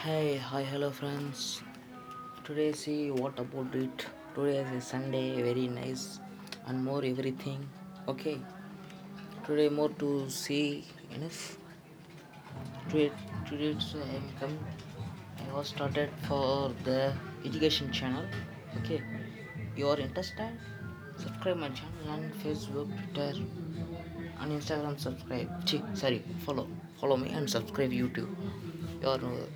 Hey, hi, hello friends. Today see what about it. Today is a Sunday, very nice and more everything. Okay. Today more to see enough. Today, today so I am come. I was started for the education channel. Okay. You are interested? Subscribe my channel on Facebook, Twitter, and Instagram. Subscribe. Sorry, follow. Follow me and subscribe YouTube. You are. Uh,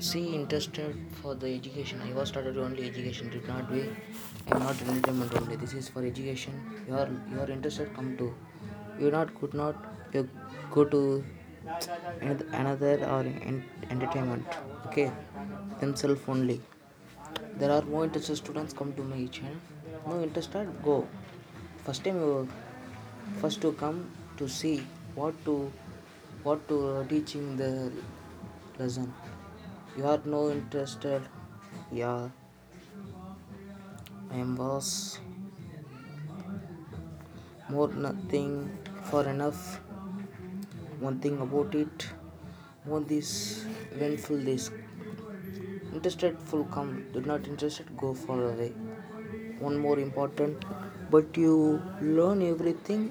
see interested for the education. I was started only education did not be i'm not entertainment only. This is for education. You are you are interested come to. You not could not you go to another or entertainment. Okay. Themselves only. There are more interested students come to my channel. No interested go. First time you first to come to see what to what to teaching the lesson you are no interested yeah i am boss. More nothing for enough. One thing about it want this eventful this interested full come did not interested go far away. One more important but you learn everything.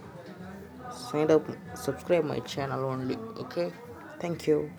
Sign up subscribe my channel only okay? Thank you